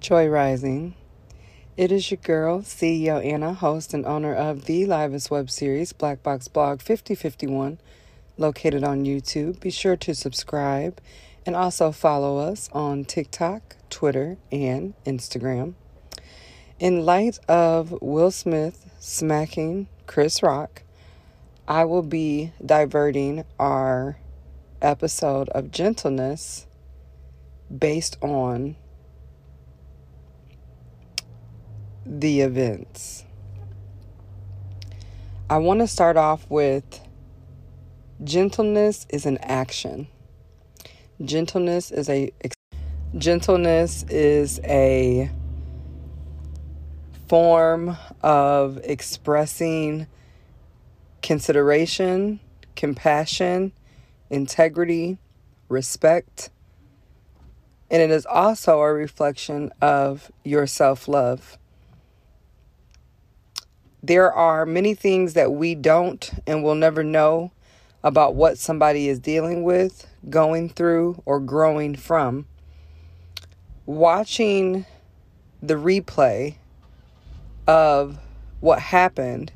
Joy Rising. It is your girl, CEO Anna, host and owner of the livest web series, Black Box Blog 5051, located on YouTube. Be sure to subscribe and also follow us on TikTok, Twitter, and Instagram. In light of Will Smith smacking Chris Rock, I will be diverting our episode of gentleness based on the events. I want to start off with gentleness is an action. Gentleness is a gentleness is a form of expressing consideration, compassion, integrity, respect, and it is also a reflection of your self love. There are many things that we don't and will never know about what somebody is dealing with, going through, or growing from. Watching the replay of what happened,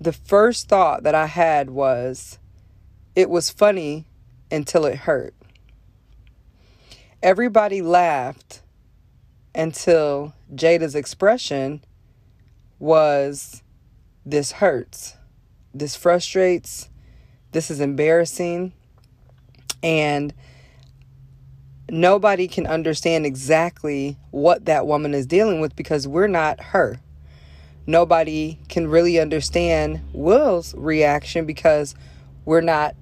the first thought that I had was it was funny until it hurt. Everybody laughed until Jada's expression was this hurts, this frustrates, this is embarrassing, and nobody can understand exactly what that woman is dealing with because we're not her. Nobody can really understand Will's reaction because we're not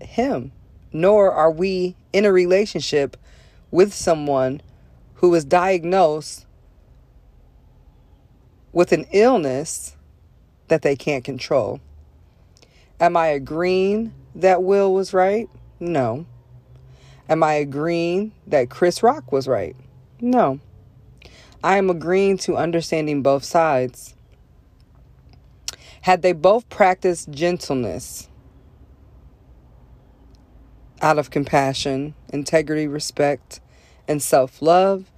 him, nor are we in a relationship with someone who is diagnosed with an illness that they can't control. Am I agreeing that Will was right? No. Am I agreeing that Chris Rock was right? No. I am agreeing to understanding both sides. Had they both practiced gentleness out of compassion, integrity, respect, and self love,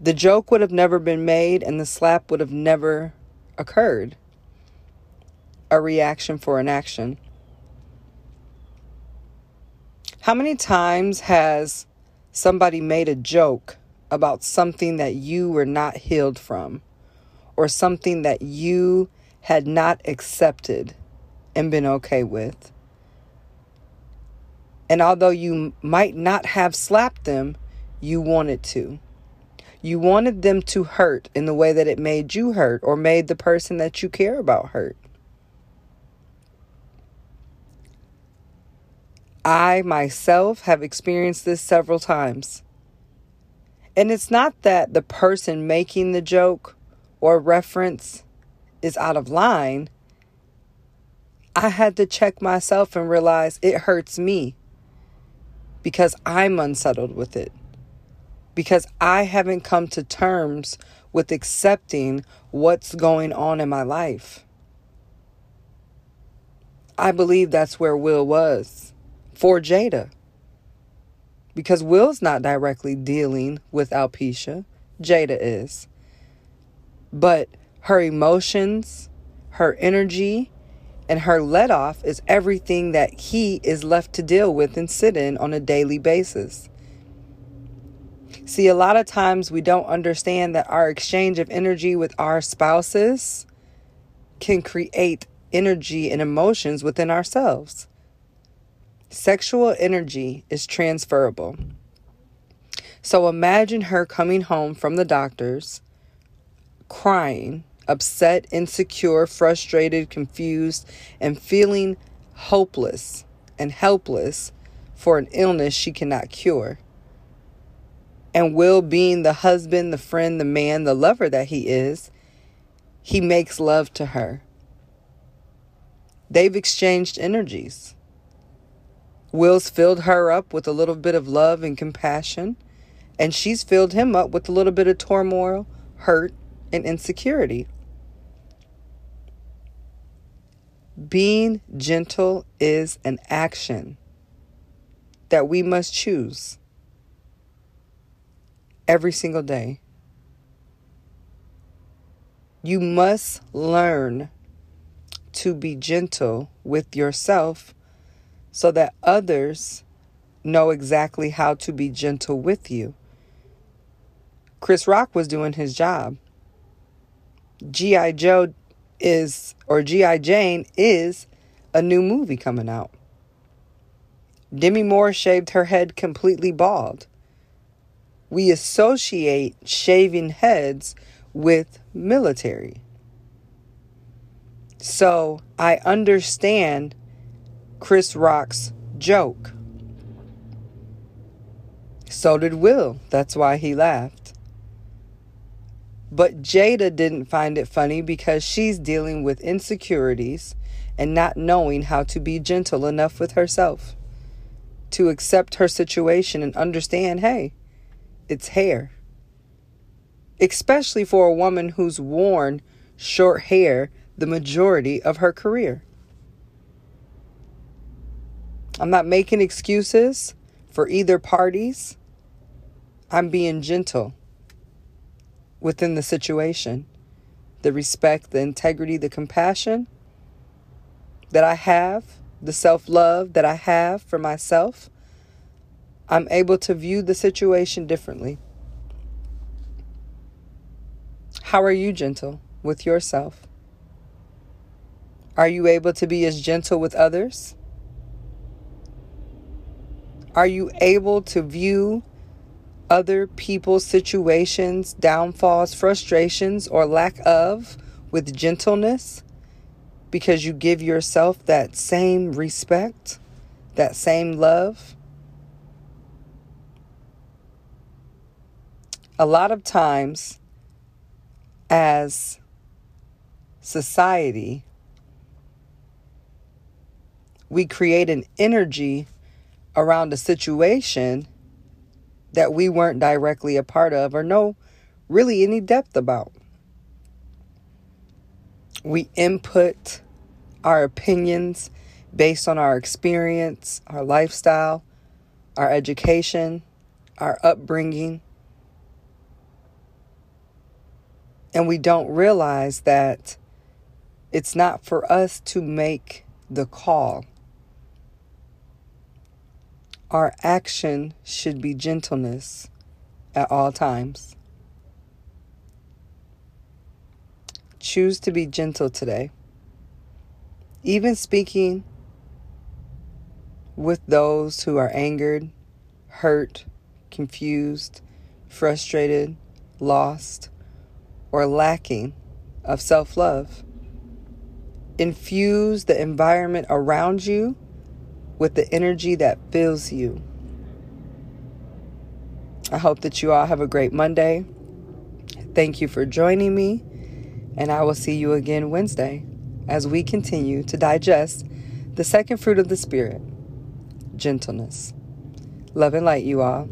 the joke would have never been made and the slap would have never occurred. A reaction for an action. How many times has somebody made a joke about something that you were not healed from or something that you had not accepted and been okay with? And although you might not have slapped them, you wanted to. You wanted them to hurt in the way that it made you hurt or made the person that you care about hurt. I myself have experienced this several times. And it's not that the person making the joke or reference is out of line. I had to check myself and realize it hurts me because I'm unsettled with it because I haven't come to terms with accepting what's going on in my life. I believe that's where Will was for Jada. Because Will's not directly dealing with alopecia, Jada is. But her emotions, her energy, and her let off is everything that he is left to deal with and sit in on a daily basis. See, a lot of times we don't understand that our exchange of energy with our spouses can create energy and emotions within ourselves. Sexual energy is transferable. So imagine her coming home from the doctors, crying, upset, insecure, frustrated, confused, and feeling hopeless and helpless for an illness she cannot cure and Will being the husband, the friend, the man, the lover that he is, he makes love to her. They've exchanged energies. Will's filled her up with a little bit of love and compassion, and she's filled him up with a little bit of turmoil, hurt, and insecurity. Being gentle is an action that we must choose. Every single day. You must learn to be gentle with yourself so that others know exactly how to be gentle with you. Chris Rock was doing his job. G.I. Joe is, or G.I. Jane is a new movie coming out. Demi Moore shaved her head completely bald. We associate shaving heads with military. So I understand Chris Rock's joke. So did Will. That's why he laughed. But Jada didn't find it funny because she's dealing with insecurities and not knowing how to be gentle enough with herself to accept her situation and understand hey, it's hair. Especially for a woman who's worn short hair the majority of her career. I'm not making excuses for either parties. I'm being gentle within the situation. The respect, the integrity, the compassion that I have, the self love that I have for myself, I'm able to view the situation differently. How are you gentle with yourself? Are you able to be as gentle with others? Are you able to view other people's situations, downfalls, frustrations, or lack of with gentleness because you give yourself that same respect, that same love? A lot of times, as society, we create an energy around a situation that we weren't directly a part of or know really any depth about. We input our opinions based on our experience, our lifestyle, our education, our upbringing. And we don't realize that it's not for us to make the call. Our action should be gentleness at all times. Choose to be gentle today. Even speaking with those who are angered, hurt, confused, frustrated, lost, or lacking of self love. Infuse the environment around you with the energy that fills you. I hope that you all have a great Monday. Thank you for joining me, and I will see you again Wednesday as we continue to digest the second fruit of the Spirit gentleness. Love and light, you all.